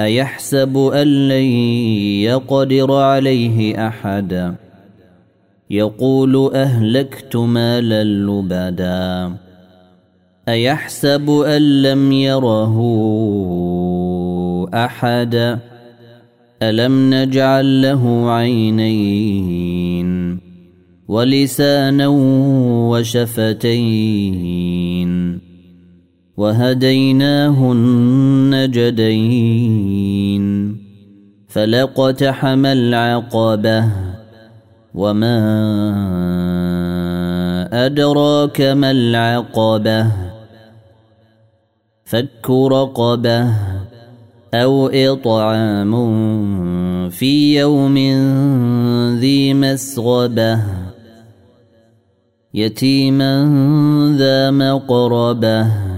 أيحسب أن لن يقدر عليه أحد؟ يقول أهلكت مالا لبدا. أيحسب أن لم يره أحد؟ ألم نجعل له عينين ولسانا وشفتين؟ وهديناه النجدين فلقتحم العقبة وما أدراك ما العقبة فك رقبة أو إطعام في يوم ذي مسغبة يتيما ذا مقربة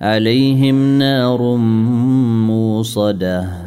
عليهم نار موصدة.